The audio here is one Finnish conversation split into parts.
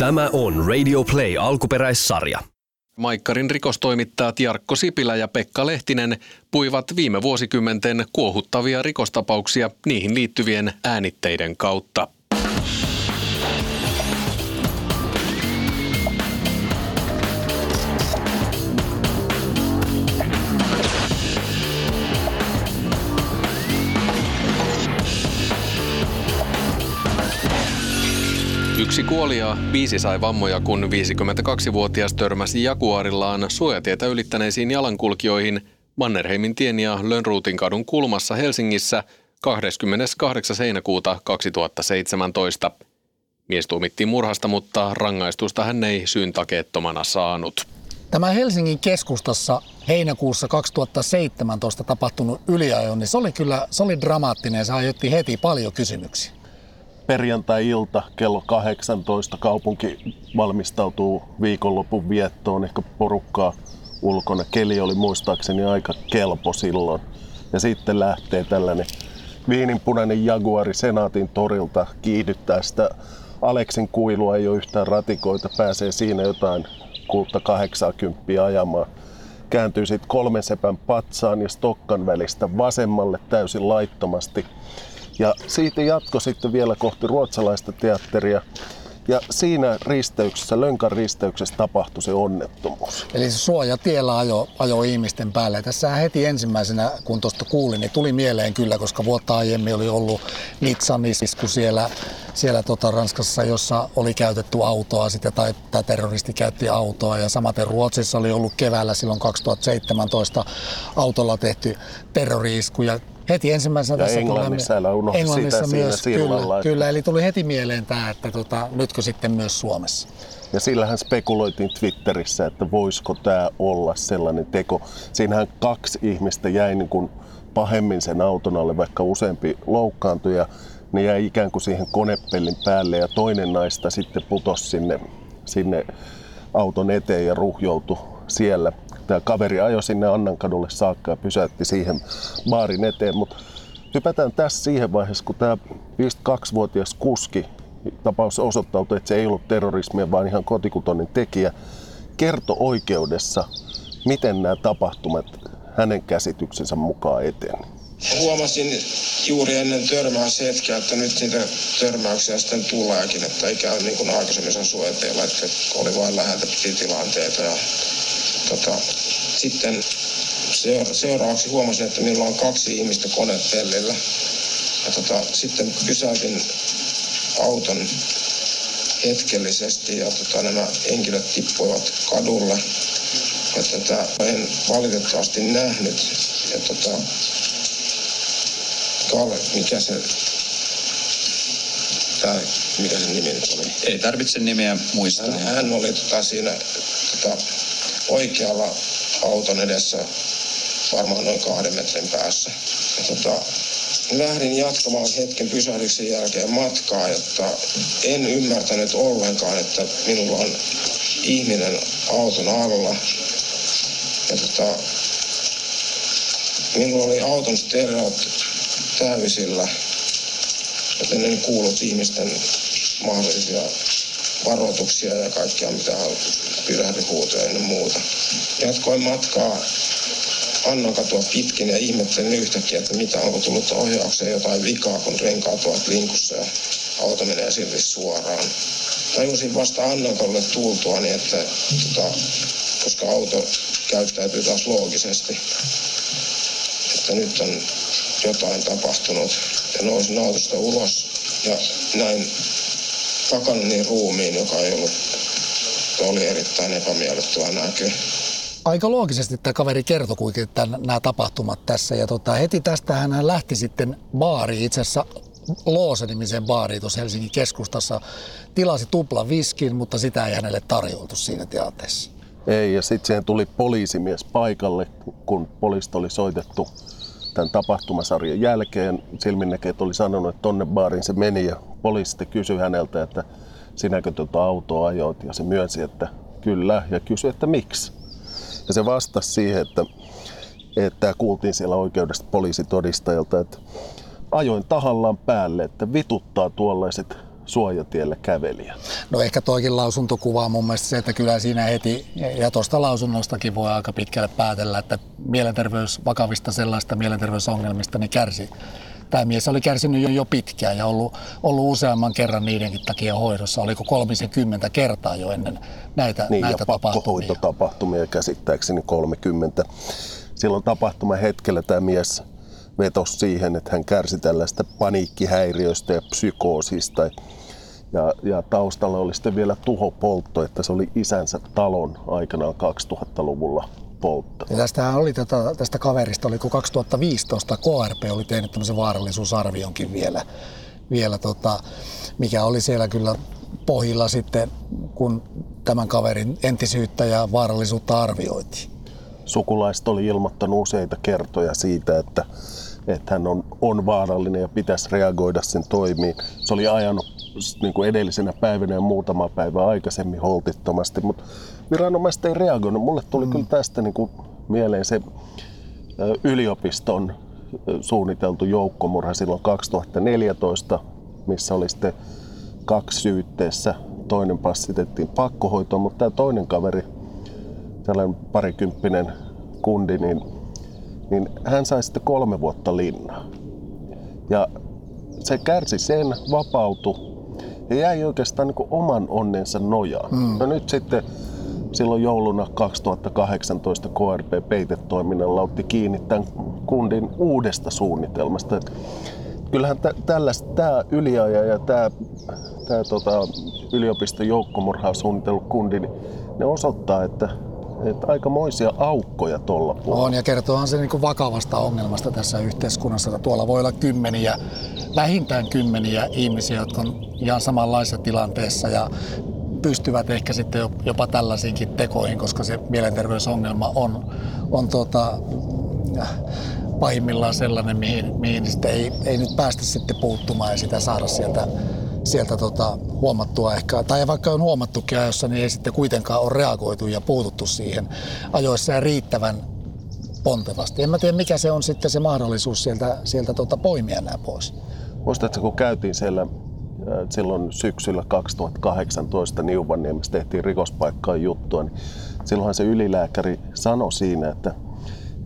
Tämä on Radio Play alkuperäissarja. Maikkarin rikostoimittajat Jarkko Sipilä ja Pekka Lehtinen puivat viime vuosikymmenten kuohuttavia rikostapauksia niihin liittyvien äänitteiden kautta. Yksi kuoli ja viisi sai vammoja, kun 52-vuotias törmäsi Jaguarillaan suojatietä ylittäneisiin jalankulkijoihin Mannerheimin tien ja Lönnruutin kadun kulmassa Helsingissä 28. heinäkuuta 2017. Mies tuomittiin murhasta, mutta rangaistusta hän ei syyntakeettomana saanut. Tämä Helsingin keskustassa heinäkuussa 2017 tapahtunut yliajo, niin se oli kyllä se oli dramaattinen ja se aiheutti heti paljon kysymyksiä perjantai-ilta kello 18 kaupunki valmistautuu viikonlopun viettoon, ehkä porukkaa ulkona. Keli oli muistaakseni aika kelpo silloin. Ja sitten lähtee tällainen viininpunainen Jaguari Senaatin torilta kiihdyttää sitä Aleksin kuilua, ei ole yhtään ratikoita, pääsee siinä jotain kuutta 80 ajamaan. Kääntyy sitten kolmen sepän patsaan ja Stokkan välistä vasemmalle täysin laittomasti ja siitä jatko sitten vielä kohti ruotsalaista teatteria. Ja siinä risteyksessä, Lönkän risteyksessä tapahtui se onnettomuus. Eli se suojatiellä ajo, ajo ihmisten päälle. Tässä heti ensimmäisenä, kun tuosta kuulin, niin tuli mieleen kyllä, koska vuotta aiemmin oli ollut Nitsan isku siellä, siellä tota Ranskassa, jossa oli käytetty autoa sitten, tai tämä terroristi käytti autoa. Ja samaten Ruotsissa oli ollut keväällä silloin 2017 autolla tehty terroriisku. Ja heti ensimmäisenä ja tässä Englannissa, älä unohda Englannissa sitä myös, siinä kyllä, sillalla. Kyllä, eli tuli heti mieleen tämä, että tota, nytkö sitten myös Suomessa. Ja sillähän spekuloitiin Twitterissä, että voisiko tämä olla sellainen teko. Siinähän kaksi ihmistä jäi niin kuin pahemmin sen auton alle, vaikka useampi loukkaantui ja ne jäi ikään kuin siihen konepellin päälle ja toinen naista sitten putosi sinne, sinne auton eteen ja ruhjoutui siellä tämä kaveri ajoi sinne Annankadulle saakka ja pysäytti siihen baarin eteen. Mutta hypätään tässä siihen vaiheessa, kun tämä 52-vuotias kuski, tapaus osoittautui, että se ei ollut terrorismia, vaan ihan kotikutoinen tekijä, kertoi oikeudessa, miten nämä tapahtumat hänen käsityksensä mukaan eteni. Huomasin juuri ennen törmäyshetkeä, että nyt niitä törmäyksiä sitten tuleekin, että ei käy niin kuin aikaisemmin suojateilla, että oli vain läheltä tilanteita ja tota, sitten seuraavaksi huomasin, että minulla on kaksi ihmistä konepellillä. Ja tota, sitten pysäytin auton hetkellisesti ja tota, nämä henkilöt tippuivat kadulle. Ja tota, en valitettavasti nähnyt. Ja tota, Kalle, mikä se, tää, mikä se nimi nyt oli? Ei tarvitse nimeä muistaa. Hän, hän oli tota, siinä tota, oikealla auton edessä varmaan noin kahden metrin päässä. Ja tota, lähdin jatkamaan hetken pysähdyksen jälkeen matkaa, jotta en ymmärtänyt ollenkaan, että minulla on ihminen auton alla. Ja tota, minulla oli auton stereot täysillä, joten en kuullut ihmisten mahdollisia varoituksia ja kaikkia mitä pyrähdyhuutoja ja muuta. Jatkoin matkaa Annan katua pitkin ja ihmettelin yhtäkkiä, että mitä onko tullut ohjaukseen jotain vikaa, kun renkaat ovat linkussa ja auto menee silti suoraan. Tajusin vasta Annankalle tultua, niin että tota, koska auto käyttäytyy taas loogisesti, että nyt on jotain tapahtunut ja nousin autosta ulos ja näin takana niin ruumiin, joka ei ollut, oli erittäin epämiellyttävä näky. Aika loogisesti tämä kaveri kertoi kuitenkin nämä tapahtumat tässä. Ja tota, heti tästä hän lähti sitten baariin. Itse asiassa Loose-nimisen baariin tuossa Helsingin keskustassa. Tilasi tupla viskin, mutta sitä ei hänelle tarjoltu siinä tilanteessa. Ei, ja sitten siihen tuli poliisimies paikalle, kun poliista oli soitettu tämän tapahtumasarjan jälkeen. Silminnäkeet oli sanonut, että tonne baariin se meni ja poliisi kysyi häneltä, että sinäkö tuota autoa ajoit ja se myönsi, että kyllä ja kysyi, että miksi. Ja se vastasi siihen, että, että kuultiin siellä oikeudesta poliisitodistajalta, että ajoin tahallaan päälle, että vituttaa tuollaiset suojatielle kävelijä. No ehkä toikin lausunto kuvaa mun mielestä se, että kyllä siinä heti, ja tuosta lausunnostakin voi aika pitkälle päätellä, että mielenterveys, vakavista sellaista mielenterveysongelmista, niin kärsi. Tämä mies oli kärsinyt jo, jo pitkään ja ollut, ollut useamman kerran niidenkin takia hoidossa. Oliko 30 kertaa jo ennen näitä, niin, näitä ja tapahtumia. tapahtumia käsittääkseni 30. Silloin tapahtuma hetkellä tämä mies vetosi siihen, että hän kärsi tällaista paniikkihäiriöstä ja psykoosista. Ja, ja taustalla oli sitten vielä tuhopoltto, että se oli isänsä talon aikanaan 2000-luvulla poltto. Ja tästähän oli tätä, tästä kaverista, oliko 2015 KRP oli tehnyt tämmöisen vaarallisuusarvionkin vielä, vielä tota, mikä oli siellä kyllä pohjilla sitten, kun tämän kaverin entisyyttä ja vaarallisuutta arvioitiin. Sukulaiset oli ilmoittanut useita kertoja siitä, että, että hän on, on vaarallinen ja pitäisi reagoida sen toimiin. Se oli ajanut niin kuin edellisenä päivänä ja muutama päivä aikaisemmin holtittomasti, mutta viranomaiset ei reagoinut. Mulle tuli mm. kyllä tästä niin kuin mieleen se yliopiston suunniteltu joukkomurha silloin 2014, missä oli sitten kaksi syytteessä. Toinen passitettiin pakkohoitoon, mutta tämä toinen kaveri, tällainen parikymppinen kundi, niin, niin hän sai sitten kolme vuotta linnaa. Ja se kärsi sen, vapautui ja jäi oikeastaan niin oman onnensa nojaan. Mm. No nyt sitten silloin jouluna 2018 KRP peitetoiminnalla otti kiinni tämän kundin uudesta suunnitelmasta. Et kyllähän tämä yliaja ja tämä, tämä tota, yliopiston joukkomurhaa suunnitellut kundi, niin ne osoittaa, että että aikamoisia aukkoja tuolla puolella. On ja kertoohan se niin vakavasta ongelmasta tässä yhteiskunnassa. Tuolla voi olla kymmeniä, vähintään kymmeniä ihmisiä, jotka on ihan samanlaisessa tilanteessa ja pystyvät ehkä sitten jopa tällaisiinkin tekoihin, koska se mielenterveysongelma on, on tota, pahimmillaan sellainen, mihin, mihin sitten ei, ei nyt päästä sitten puuttumaan ja sitä saada sieltä, sieltä tota, huomattua ehkä, tai vaikka on huomattukin ajoissa, niin ei sitten kuitenkaan ole reagoitu ja puututtu siihen ajoissa ja riittävän pontevasti. En mä tiedä, mikä se on sitten se mahdollisuus sieltä, sieltä tota, poimia nämä pois. Muistatko, kun käytiin siellä silloin syksyllä 2018 Niuvanniemessä tehtiin rikospaikkaan juttua, niin silloinhan se ylilääkäri sanoi siinä, että,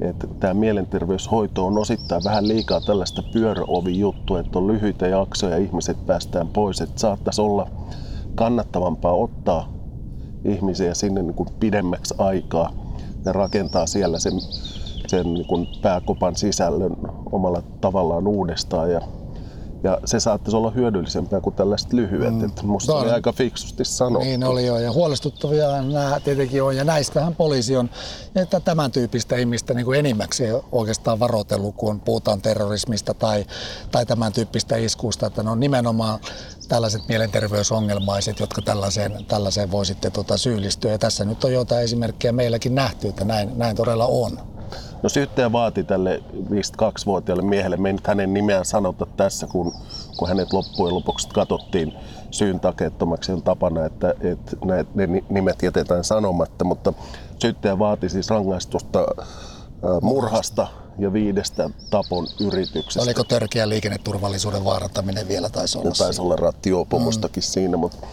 että tämä mielenterveyshoito on osittain vähän liikaa tällaista pyöröovi-juttua, että on lyhyitä jaksoja ja ihmiset päästään pois, että saattaisi olla kannattavampaa ottaa ihmisiä sinne niin kuin pidemmäksi aikaa ja rakentaa siellä sen, sen niin kuin pääkopan sisällön omalla tavallaan uudestaan ja ja se saattaisi olla hyödyllisempää kuin tällaiset lyhyet. Mm. Että musta oli aika fiksusti sanottu. Niin oli jo. Ja huolestuttavia nämä tietenkin on. Ja näistähän poliisi on että tämän tyyppistä ihmistä niin kuin enimmäkseen oikeastaan varoitellut, kun puhutaan terrorismista tai, tai tämän tyyppistä iskuista. Että ne on nimenomaan tällaiset mielenterveysongelmaiset, jotka tällaiseen, tällaiseen voi sitten tota syyllistyä. Ja tässä nyt on jotain esimerkkejä meilläkin nähty, että näin, näin todella on. No syyttäjä vaati tälle 52-vuotiaalle miehelle, me ei nyt hänen nimeään sanota tässä, kun, kun hänet loppujen lopuksi katsottiin syyn takeettomaksi on tapana, että, että ne, ne nimet jätetään sanomatta, mutta syyttäjä vaati siis rangaistusta murhasta ja viidestä tapon yrityksestä. Oliko törkeä liikenneturvallisuuden vaarantaminen vielä taisi olla? taisi olla rattijuopumustakin mm. siinä, mutta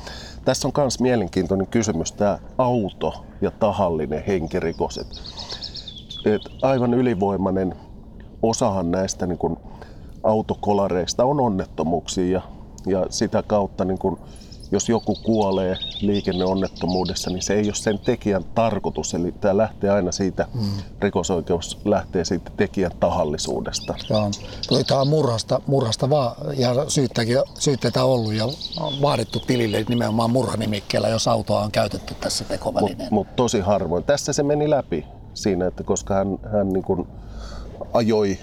tässä on myös mielenkiintoinen kysymys tämä auto ja tahallinen henkirikos että aivan ylivoimainen osahan näistä niin kuin autokolareista on onnettomuuksia ja, ja sitä kautta niin kuin, jos joku kuolee liikenneonnettomuudessa, niin se ei ole sen tekijän tarkoitus. Eli tämä lähtee aina siitä, mm. rikosoikeus lähtee siitä tekijän tahallisuudesta. Joo. Tämä on murhasta, murhasta vaan, ja syytteitä on ollut ja vaadittu tilille nimenomaan murhanimikkeellä, jos autoa on käytetty tässä tekovälineen. Mutta mut tosi harvoin. Tässä se meni läpi siinä, että koska hän, hän niin kuin ajoi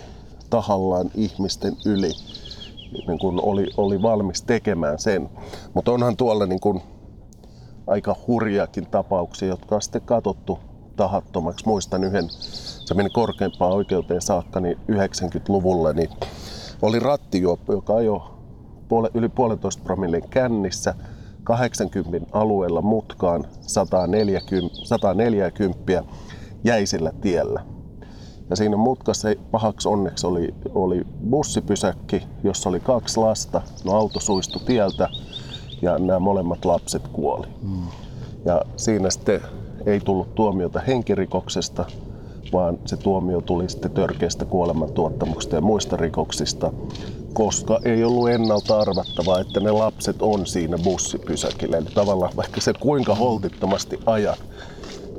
tahallaan ihmisten yli. niin kuin oli, oli valmis tekemään sen. Mutta onhan tuolla niin kuin aika hurjakin tapauksia, jotka on sitten katsottu tahattomaksi. Muistan yhden, se meni korkeimpaan oikeuteen saakka, niin 90-luvulla niin oli rattijuoppo, joka ajoi puole, yli puolentoista promillin kännissä 80 alueella mutkaan 140, 140 jäisellä tiellä. Ja siinä mutkassa pahaksi onneksi oli, oli bussipysäkki, jossa oli kaksi lasta. No auto suistui tieltä ja nämä molemmat lapset kuoli. Mm. Ja siinä sitten ei tullut tuomiota henkirikoksesta, vaan se tuomio tuli sitten törkeästä kuolemantuottamuksesta ja muista rikoksista, koska ei ollut ennalta arvattavaa, että ne lapset on siinä bussipysäkillä. Eli tavallaan vaikka se kuinka holtittomasti ajat,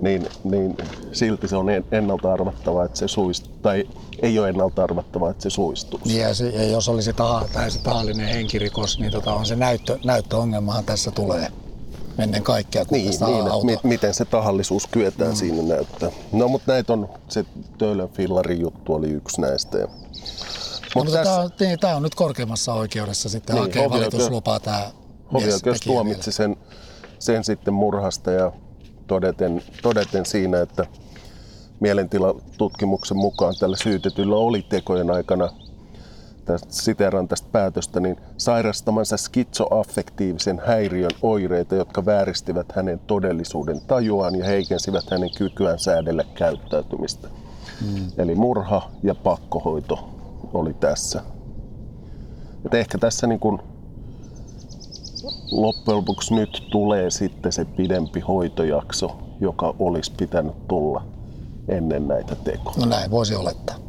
niin, niin silti se on ennalta arvattavaa, että se suistuu, tai ei ole ennalta arvattavaa, että se suistuu. Niin ja, se, ja jos olisi taha, tai se tahallinen henkirikos, niin tota on se näyttö, näyttöongelmahan tässä tulee ennen kaikkea. Kun niin, niin että mi, miten se tahallisuus kyetään mm. siinä näyttää. No mutta näitä on, se Töölön fillarin juttu oli yksi näistä. Ja, mutta tässä... tämä, on, niin, tämä on nyt korkeimmassa oikeudessa sitten niin, hakee valituslupaa tämä Hovioikeus tuomitsi sen, sen sitten murhasta ja todeten, todeten siinä, että mielentilatutkimuksen mukaan tällä syytetyllä oli tekojen aikana siteeraan tästä päätöstä, niin sairastamansa skitsoaffektiivisen häiriön oireita, jotka vääristivät hänen todellisuuden tajuaan ja heikensivät hänen kykyään säädellä käyttäytymistä. Mm. Eli murha ja pakkohoito oli tässä. Et ehkä tässä niin kun loppujen lopuksi nyt tulee sitten se pidempi hoitojakso, joka olisi pitänyt tulla ennen näitä tekoja. No näin voisi olettaa.